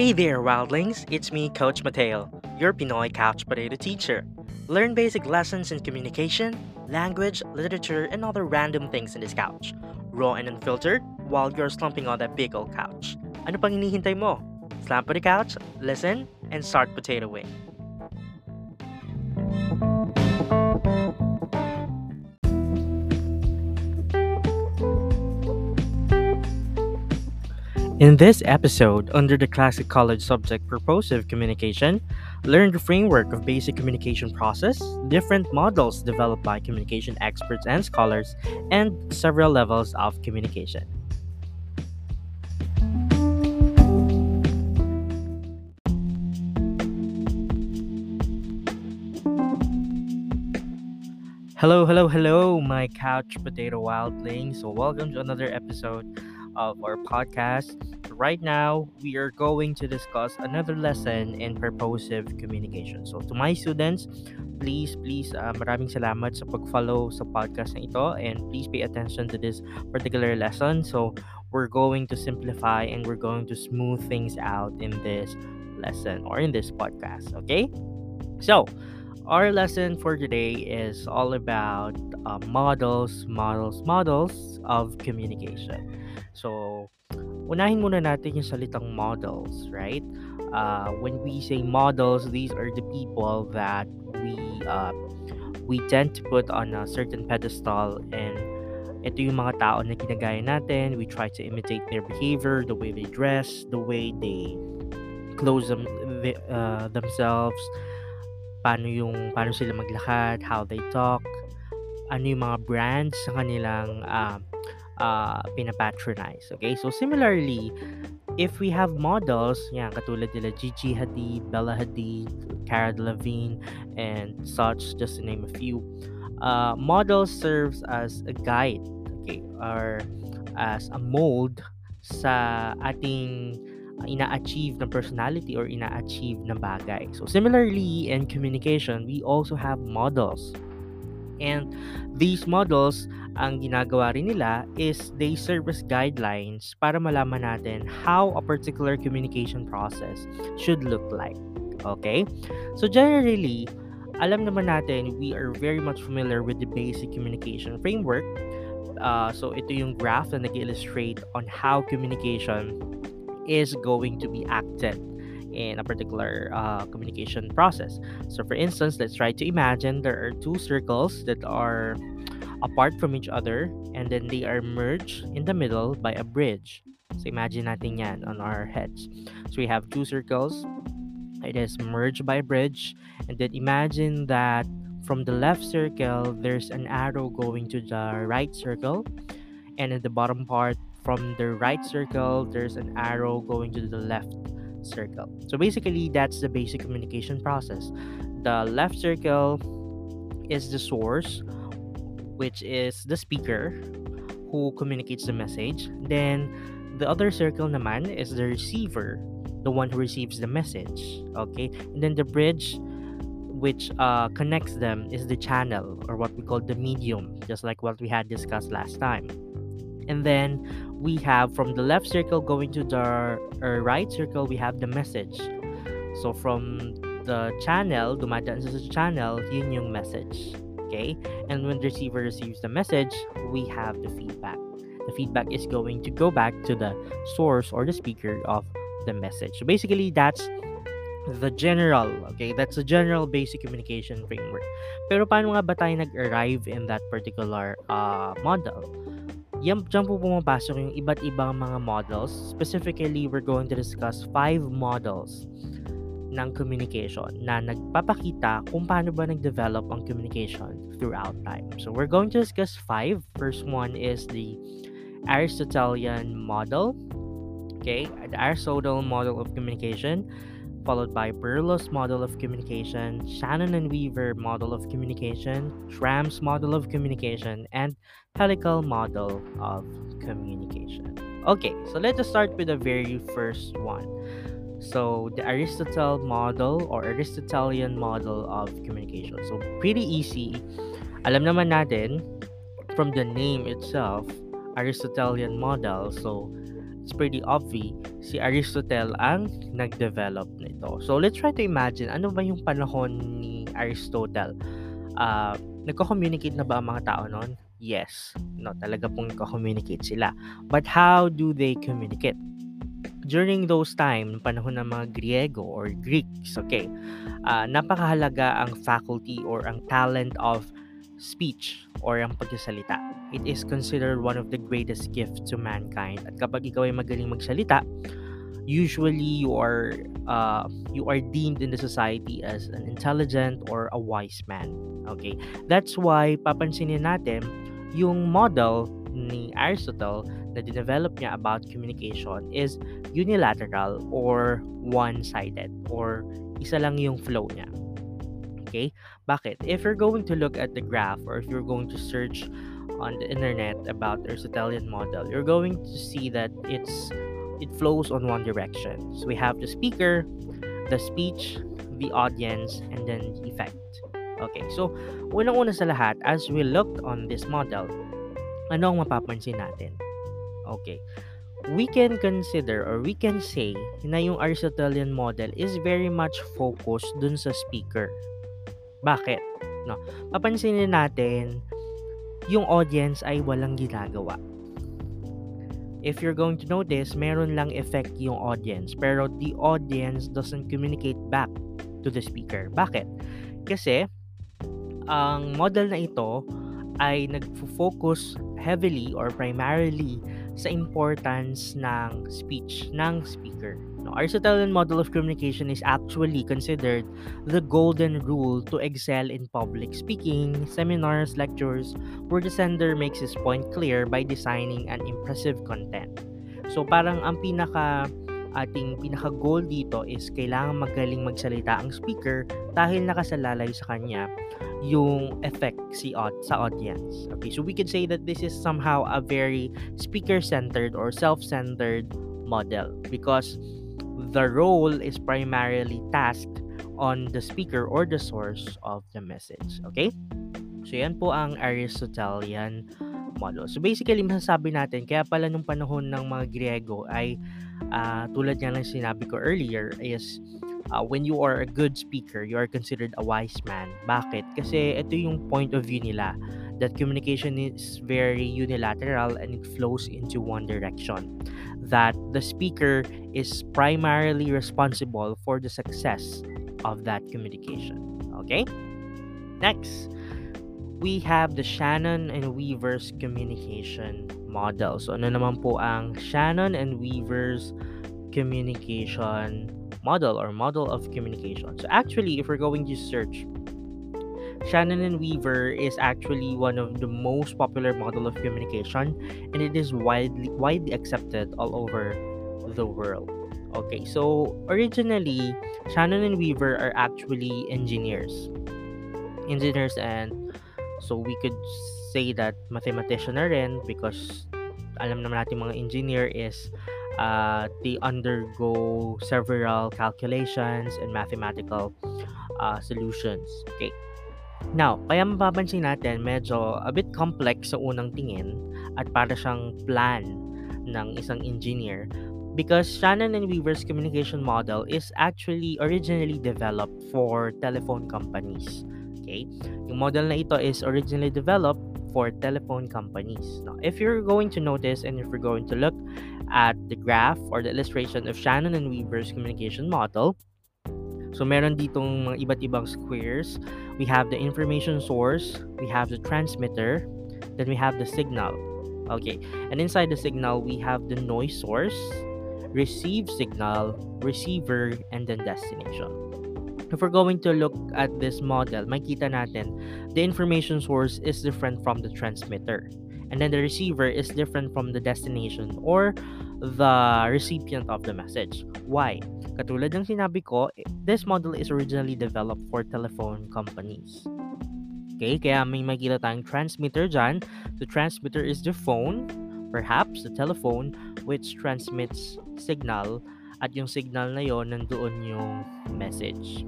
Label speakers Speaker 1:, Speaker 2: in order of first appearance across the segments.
Speaker 1: Hey there, wildlings! It's me, Coach Mateo, your Pinoy Couch Potato teacher. Learn basic lessons in communication, language, literature, and other random things in this couch. Raw and unfiltered, while you're slumping on that big old couch. Ano pang hinihintay mo? Slam on the couch, listen, and start potatoing. In this episode, under the classic college subject purposive communication, learn the framework of basic communication process, different models developed by communication experts and scholars, and several levels of communication. Hello, hello, hello, my couch potato wildlings. So, welcome to another episode of our podcast. Right now, we are going to discuss another lesson in purposive communication. So, to my students, please, please, uh, maraming salamat sa pag-follow sa podcast na ito and please pay attention to this particular lesson. So, we're going to simplify and we're going to smooth things out in this lesson or in this podcast. Okay? So, our lesson for today is all about uh, models, models, models of communication. So, unahin muna natin yung salitang models, right? Uh, when we say models, these are the people that we uh, we tend to put on a certain pedestal and ito yung mga tao na ginagaya natin. We try to imitate their behavior, the way they dress, the way they close them, uh, themselves, paano yung paano sila maglakad, how they talk, ano yung mga brands sa kanilang uh, uh, pinapatronize. Okay? So similarly, if we have models, yan, katulad nila Gigi Hadid, Bella Hadid, Cara Delevingne, and such, just to name a few, uh, models serves as a guide, okay, or as a mold sa ating ina-achieve ng personality or ina-achieve ng bagay. So similarly in communication, we also have models. And these models, ang ginagawa rin nila is they serve as guidelines para malaman natin how a particular communication process should look like. Okay? So generally, alam naman natin, we are very much familiar with the basic communication framework. Uh, so ito yung graph na nag-illustrate on how communication is going to be acted in a particular uh, communication process. So, for instance, let's try to imagine there are two circles that are apart from each other and then they are merged in the middle by a bridge. So, imagine natin yan on our heads. So, we have two circles. It is merged by a bridge. And then imagine that from the left circle, there's an arrow going to the right circle. And in the bottom part, from the right circle, there's an arrow going to the left circle. So basically, that's the basic communication process. The left circle is the source, which is the speaker who communicates the message. Then the other circle naman is the receiver, the one who receives the message. Okay, and then the bridge which uh, connects them is the channel or what we call the medium, just like what we had discussed last time. And then we have from the left circle going to the uh, right circle, we have the message. So from the channel, dumadaan sa channel, yun yung message. Okay? And when the receiver receives the message, we have the feedback. The feedback is going to go back to the source or the speaker of the message. So basically, that's the general, okay? That's the general basic communication framework. Pero paano nga ba tayo nag-arrive in that particular uh, model? Yan, dyan po pumapasok yung iba't ibang mga models. Specifically, we're going to discuss five models ng communication na nagpapakita kung paano ba nag-develop ang communication throughout time. So, we're going to discuss five. First one is the Aristotelian model. Okay, the Aristotle model of communication followed by Berlos model of communication, Shannon and Weaver model of communication, Schramm's model of communication, and helical model of communication. Okay, so let us start with the very first one. So, the Aristotle model or Aristotelian model of communication. So, pretty easy. Alam naman natin from the name itself, Aristotelian model. So, it's pretty obvious, si Aristotle ang nag-develop nito. So, let's try to imagine, ano ba yung panahon ni Aristotle? Uh, nagko-communicate na ba ang mga tao noon? Yes. No, talaga pong nagko-communicate sila. But how do they communicate? During those time, panahon ng mga Griego or Greeks, okay, uh, napakahalaga ang faculty or ang talent of speech or ang pagsasalita. It is considered one of the greatest gifts to mankind. At kapag ikaw ay magaling magsalita, usually you are uh, you are deemed in the society as an intelligent or a wise man. Okay? That's why papansinin natin yung model ni Aristotle na dinevelop niya about communication is unilateral or one-sided or isa lang yung flow niya. Okay? Bakit? If you're going to look at the graph or if you're going to search on the internet about the Aristotelian model, you're going to see that it's it flows on one direction. So we have the speaker, the speech, the audience, and then the effect. Okay, so unang-una sa lahat, as we looked on this model, ano ang mapapansin natin? Okay, we can consider or we can say na yung Aristotelian model is very much focused dun sa speaker. Bakit? No, papansinin natin yung audience ay walang ginagawa. If you're going to notice, meron lang effect yung audience, pero the audience doesn't communicate back to the speaker. Bakit? Kasi ang model na ito ay nagfo-focus heavily or primarily sa importance ng speech ng speaker. No, Aristotelian model of communication is actually considered the golden rule to excel in public speaking, seminars, lectures, where the sender makes his point clear by designing an impressive content. So parang ang pinaka ating pinaka goal dito is kailangan magaling magsalita ang speaker dahil nakasalalay sa kanya yung effect si sa audience. Okay, so we could say that this is somehow a very speaker-centered or self-centered model because the role is primarily tasked on the speaker or the source of the message. Okay? So, yan po ang Aristotelian model. So, basically, masasabi natin, kaya pala nung panahon ng mga Griego ay uh, tulad nga ng sinabi ko earlier is uh, when you are a good speaker, you are considered a wise man. Bakit? Kasi ito yung point of view nila that communication is very unilateral and it flows into one direction. That the speaker is primarily responsible for the success of that communication. Okay? Next, we have the Shannon and Weaver's communication model. So ano naman po ang Shannon and Weaver's communication model or model of communication? So actually, if we're going to search Shannon and Weaver is actually one of the most popular model of communication and it is widely widely accepted all over the world. Okay, so originally Shannon and Weaver are actually engineers. Engineers and so we could say that mathematician na rin because alam naman natin mga engineer is uh, they undergo several calculations and mathematical uh, solutions. Okay. Now, kaya mapapansin natin medyo a bit complex sa unang tingin at para siyang plan ng isang engineer because Shannon and Weaver's communication model is actually originally developed for telephone companies. Okay? Yung model na ito is originally developed for telephone companies. Now, if you're going to notice and if you're going to look at the graph or the illustration of Shannon and Weaver's communication model, So, meron ditong mga iba't ibang squares. We have the information source, we have the transmitter, then we have the signal. Okay, and inside the signal, we have the noise source, receive signal, receiver, and then destination. If we're going to look at this model, makita natin, the information source is different from the transmitter. And then the receiver is different from the destination or the recipient of the message. Why? Katulad ng sinabi ko, eh, this model is originally developed for telephone companies. Okay, kaya may makita tayong transmitter dyan. The transmitter is the phone, perhaps the telephone, which transmits signal at yung signal na yon nandoon yung message.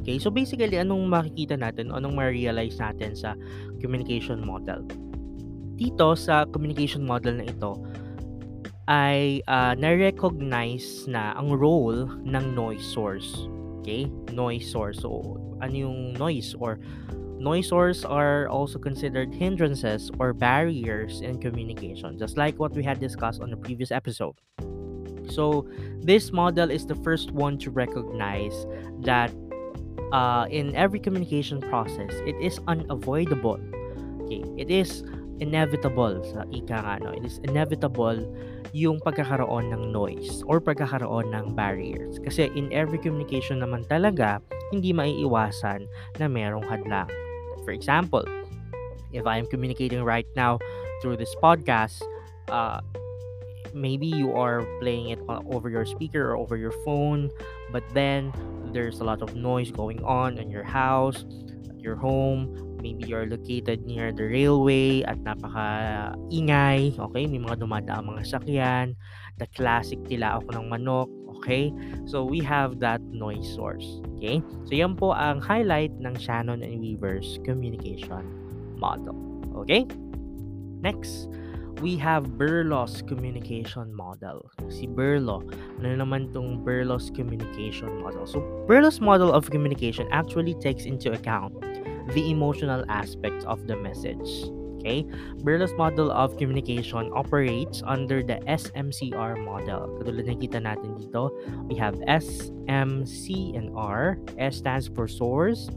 Speaker 1: Okay, so basically, anong makikita natin, anong ma-realize natin sa communication model? Dito sa communication model na ito, ay uh, na-recognize na ang role ng noise source. Okay? Noise source. So, ano yung noise or noise source are also considered hindrances or barriers in communication, just like what we had discussed on the previous episode. So, this model is the first one to recognize that uh, in every communication process, it is unavoidable. Okay, it is inevitable sa ika nga, no? It is inevitable yung pagkakaroon ng noise or pagkakaroon ng barriers. Kasi in every communication naman talaga, hindi maiiwasan na merong hadlang. For example, if I am communicating right now through this podcast, uh, maybe you are playing it over your speaker or over your phone, but then there's a lot of noise going on in your house, your home, maybe you're located near the railway at napaka ingay, okay? May mga dumadaang mga sakyan, the classic tila ako ng manok, okay? So we have that noise source, okay? So yan po ang highlight ng Shannon and Weaver's communication model, okay? Next, we have Berlow's communication model. Si Berlow, ano naman tong Berlow's communication model? So, Berlow's model of communication actually takes into account the emotional aspects of the message. Okay? Berlow's model of communication operates under the SMCR model. Katulad na kita natin dito, we have S, M, C, and R. S stands for source,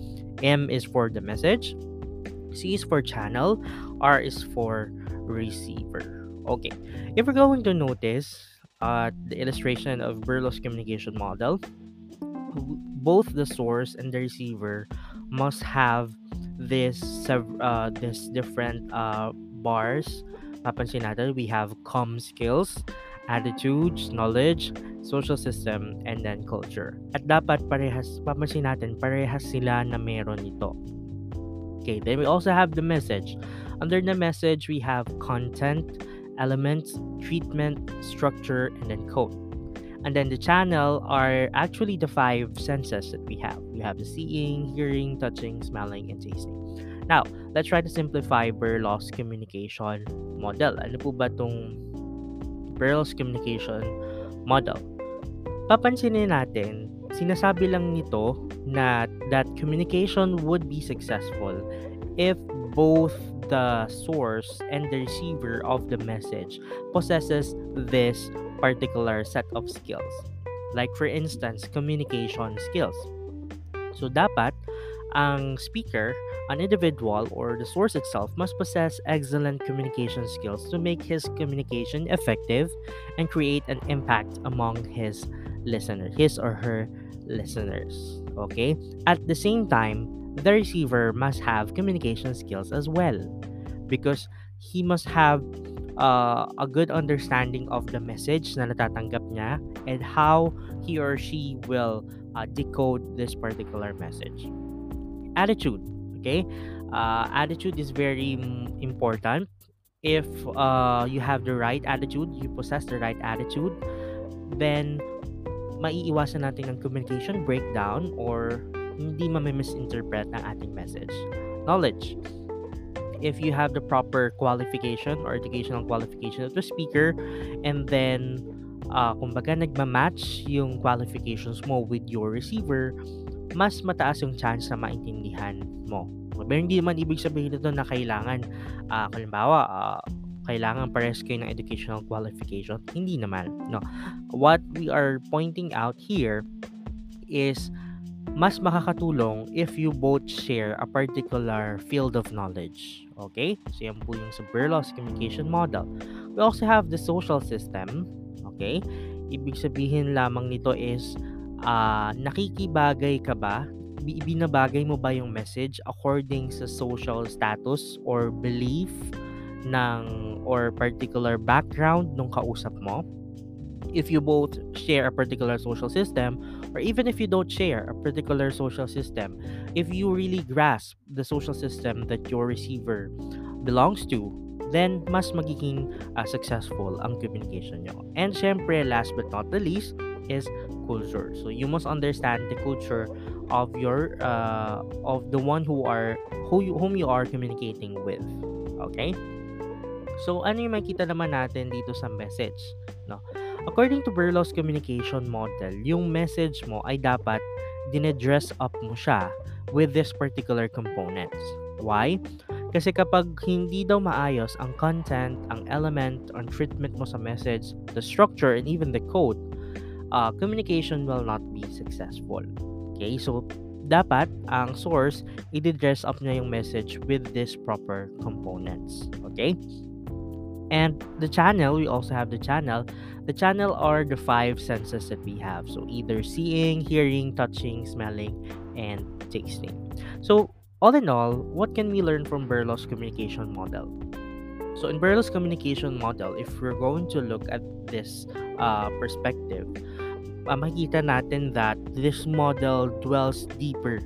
Speaker 1: M is for the message, C is for channel, R is for receiver. Okay, if we're going to notice uh, the illustration of Berlow's communication model, both the source and the receiver must have this uh, this different uh, bars. Papansin natin we have com skills attitudes knowledge social system and then culture. At dapat parehas papansin natin parehas sila na meron ito okay then we also have the message. Under the message we have content elements treatment structure and then code and then the channel are actually the five senses that we have. We have the seeing, hearing, touching, smelling, and tasting. Now, let's try to simplify Berlow's communication model. Ano po ba itong Berlow's communication model? Papansinin natin, sinasabi lang nito na that communication would be successful if both the source and the receiver of the message possesses this particular set of skills. Like for instance, communication skills. So dapat ang speaker, an individual or the source itself must possess excellent communication skills to make his communication effective and create an impact among his listeners, his or her listeners. Okay? At the same time, the receiver must have communication skills as well because he must have uh, a good understanding of the message na natatanggap niya and how he or she will uh, decode this particular message. Attitude, okay? Uh, attitude is very important. If uh, you have the right attitude, you possess the right attitude, then maiiwasan natin ang communication breakdown or hindi ma-misinterpret ang ating message. Knowledge if you have the proper qualification or educational qualification of the speaker and then uh, kumbaga nagma-match yung qualifications mo with your receiver, mas mataas yung chance na maintindihan mo. Pero hindi naman ibig sabihin nito na kailangan, uh, kalimbawa, uh, kailangan pares kayo ng educational qualification. Hindi naman. No. What we are pointing out here is mas makakatulong if you both share a particular field of knowledge. Okay? So, yan po yung sa Berlow's communication model. We also have the social system. Okay? Ibig sabihin lamang nito is, uh, nakikibagay ka ba? Binabagay mo ba yung message according sa social status or belief ng or particular background nung kausap mo? If you both share a particular social system, or even if you don't share a particular social system, if you really grasp the social system that your receiver belongs to, then mas magiging uh, successful ang communication nyo. And syempre, last but not the least, is culture. So you must understand the culture of your uh, of the one who are who you, whom you are communicating with. Okay? So, ano yung makita naman natin dito sa message? No? According to Berlow's communication model, yung message mo ay dapat dinedress up mo siya with this particular components. Why? Kasi kapag hindi daw maayos ang content, ang element, ang treatment mo sa message, the structure, and even the code, uh, communication will not be successful. Okay, so dapat ang source, i-dress up niya yung message with this proper components. Okay? And the channel, we also have the channel. The channel are the five senses that we have. So either seeing, hearing, touching, smelling, and tasting. So all in all, what can we learn from Berlow's communication model? So in Berlow's communication model, if we're going to look at this uh, perspective, uh, makikita natin that this model dwells deeper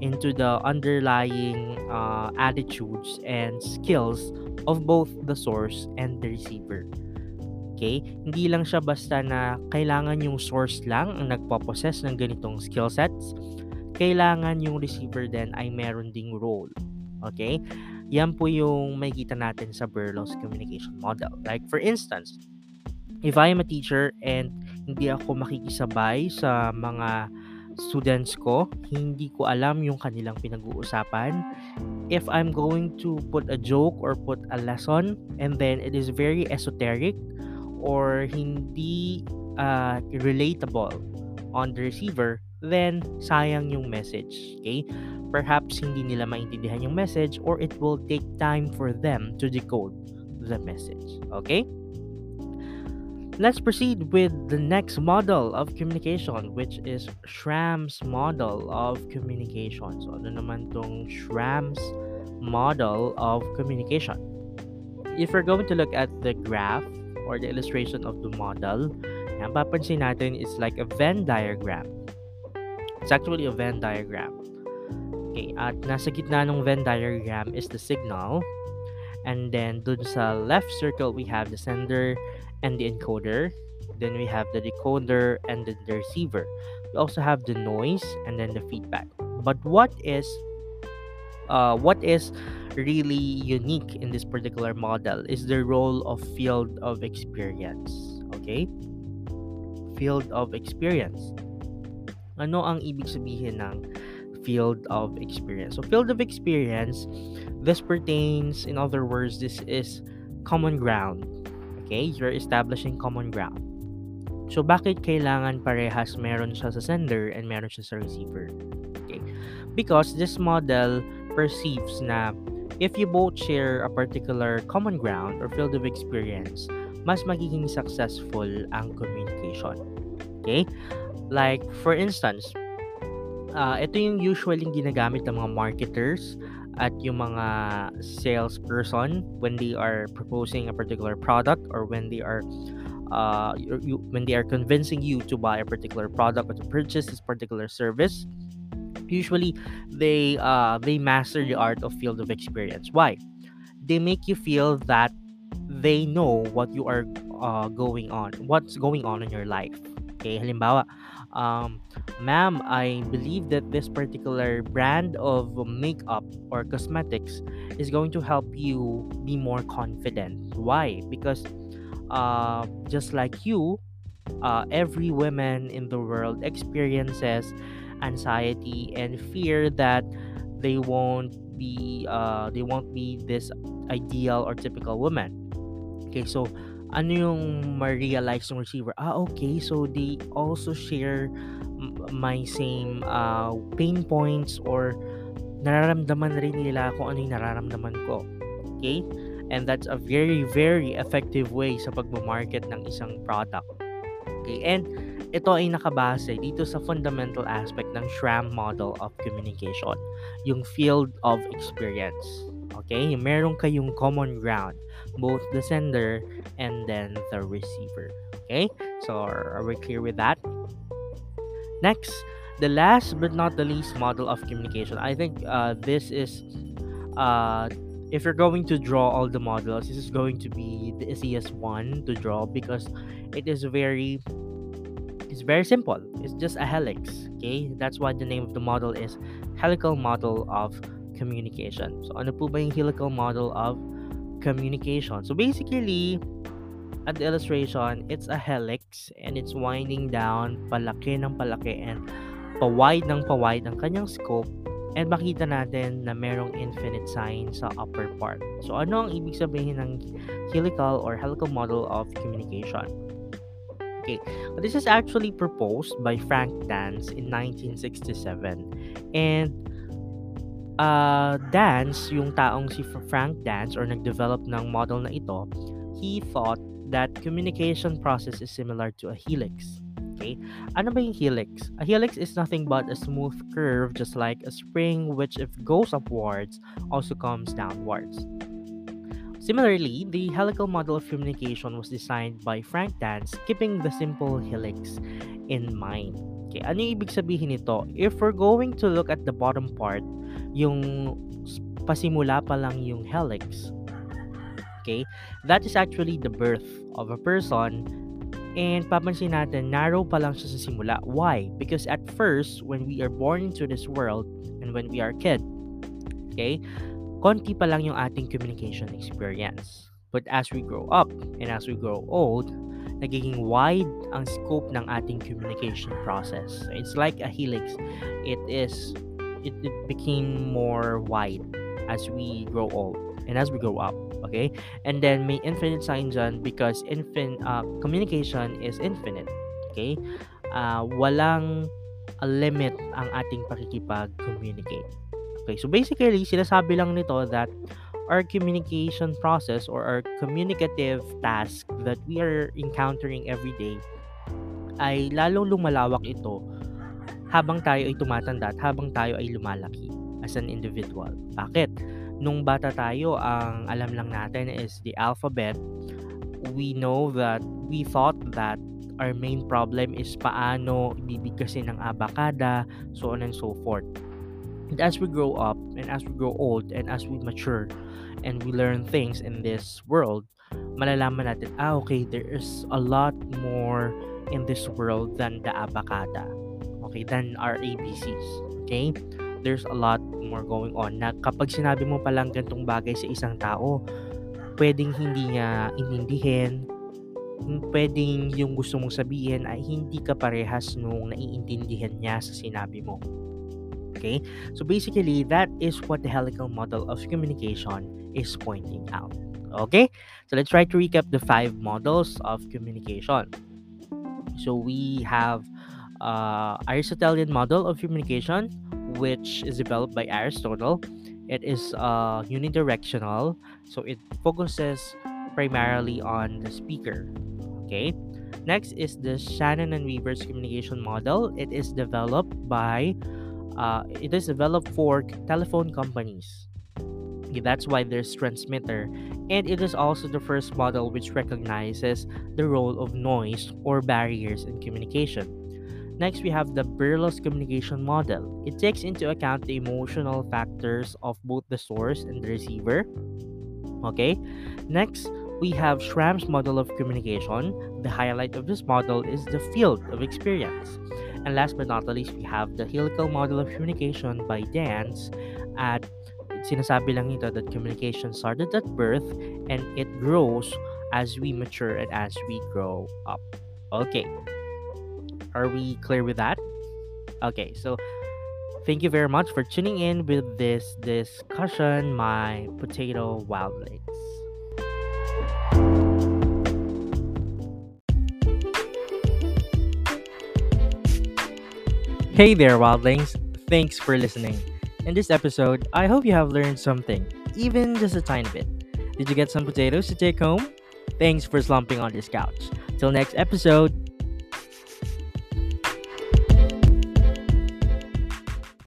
Speaker 1: into the underlying uh, attitudes and skills of both the source and the receiver. Okay? Hindi lang siya basta na kailangan yung source lang ang nagpo-possess ng ganitong skill sets kailangan yung receiver din ay meron ding role. Okay? Yan po yung makikita natin sa Berlow's communication model. Like for instance, if I am a teacher and hindi ako makikisabay sa mga students ko, hindi ko alam yung kanilang pinag-uusapan. If I'm going to put a joke or put a lesson and then it is very esoteric or hindi uh, relatable on the receiver, then sayang yung message. Okay? Perhaps hindi nila maintindihan yung message or it will take time for them to decode the message. Okay? Let's proceed with the next model of communication which is Schramm's model of communication. So ano naman tong Schramm's model of communication? If we're going to look at the graph or the illustration of the model, ang papansin natin is like a Venn diagram. It's actually a Venn diagram. Okay, at nasa gitna ng Venn diagram is the signal. And then dun sa left circle, we have the sender and the encoder. Then we have the decoder and the receiver. We also have the noise and then the feedback. But what is uh, what is really unique in this particular model is the role of field of experience. Okay? Field of experience. Ano ang ibig sabihin ng field of experience? So field of experience, this pertains, in other words, this is common ground. Okay? You're establishing common ground. So bakit kailangan parehas meron siya sa sender and meron siya sa receiver? Okay? Because this model perceives na if you both share a particular common ground or field of experience, mas magiging successful ang communication. Okay? Like, for instance, uh, ito yung usually ginagamit ng mga marketers at yung mga salesperson when they are proposing a particular product or when they are uh, you, when they are convincing you to buy a particular product or to purchase this particular service usually they uh, they master the art of field of experience. Why? They make you feel that they know what you are uh, going on what's going on in your life. Okay halimbawa um, ma'am, I believe that this particular brand of makeup or cosmetics is going to help you be more confident. Why? Because uh, just like you, uh, every woman in the world experiences anxiety and fear that they won't be uh, they won't be this ideal or typical woman. Okay, so ano yung ma-realize ng receiver? Ah, okay. So, they also share my same uh, pain points or nararamdaman rin nila kung ano yung nararamdaman ko. Okay? And that's a very, very effective way sa pagmamarket ng isang product. Okay? And ito ay nakabase dito sa fundamental aspect ng SRAM model of communication, yung field of experience. Okay? Meron kayong common ground, both the sender and then the receiver. Okay? So, are we clear with that? Next, the last but not the least model of communication. I think uh, this is, uh, if you're going to draw all the models, this is going to be the easiest one to draw because it is very it's very simple. It's just a helix. Okay, that's why the name of the model is helical model of communication. So, ano po ba yung helical model of communication. So basically, at the illustration, it's a helix and it's winding down palaki ng palaki and pa-wide ng pa-wide ang kanyang scope and makita natin na merong infinite sign sa upper part. So ano ang ibig sabihin ng helical or helical model of communication? Okay, this is actually proposed by Frank Dance in 1967 and uh, Dance, yung taong si Frank Dance or nag-develop ng model na ito, he thought that communication process is similar to a helix. Okay? Ano ba yung helix? A helix is nothing but a smooth curve just like a spring which if goes upwards also comes downwards. Similarly, the helical model of communication was designed by Frank Dance keeping the simple helix in mind. Okay, ano yung ibig sabihin nito? If we're going to look at the bottom part, yung pasimula pa lang yung helix, okay, that is actually the birth of a person And papansin natin, narrow pa lang siya sa simula. Why? Because at first, when we are born into this world and when we are kid, okay, konti pa lang yung ating communication experience. But as we grow up and as we grow old, nagiging wide ang scope ng ating communication process. It's like a helix. It is it, it became more wide as we grow old and as we grow up. Okay? And then may infinite sign dyan because infin uh, communication is infinite. Okay? Uh, walang a limit ang ating pakikipag-communicate. Okay, so basically, sinasabi lang nito that our communication process or our communicative task that we are encountering every day ay lalong lumalawak ito habang tayo ay tumatanda at habang tayo ay lumalaki as an individual. Bakit? nung bata tayo, ang alam lang natin is the alphabet. We know that we thought that our main problem is paano bibigkasin ng abakada, so on and so forth. And as we grow up, and as we grow old, and as we mature, and we learn things in this world, malalaman natin, ah, okay, there is a lot more in this world than the abakada. Okay, than our ABCs. Okay? there's a lot more going on na kapag sinabi mo pa lang gantong bagay sa isang tao, pwedeng hindi niya intindihin, pwedeng yung gusto mong sabihin ay hindi ka parehas nung naiintindihan niya sa sinabi mo. Okay? So basically, that is what the helical model of communication is pointing out. Okay? So let's try to recap the five models of communication. So we have uh, Aristotelian model of communication, which is developed by Aristotle. It is uh, unidirectional, so it focuses primarily on the speaker. Okay. Next is the Shannon and Weaver's communication model. It is developed by, uh, it is developed for telephone companies. That's why there's transmitter, and it is also the first model which recognizes the role of noise or barriers in communication. Next, we have the Berlos communication model. It takes into account the emotional factors of both the source and the receiver. Okay. Next, we have Schramm's model of communication. The highlight of this model is the field of experience. And last but not least, we have the helical model of communication by Dance at sinasabi lang ito that communication started at birth and it grows as we mature and as we grow up. Okay. Are we clear with that? Okay, so thank you very much for tuning in with this discussion, my potato wildlings. Hey there, wildlings. Thanks for listening. In this episode, I hope you have learned something, even just a tiny bit. Did you get some potatoes to take home? Thanks for slumping on this couch. Till next episode,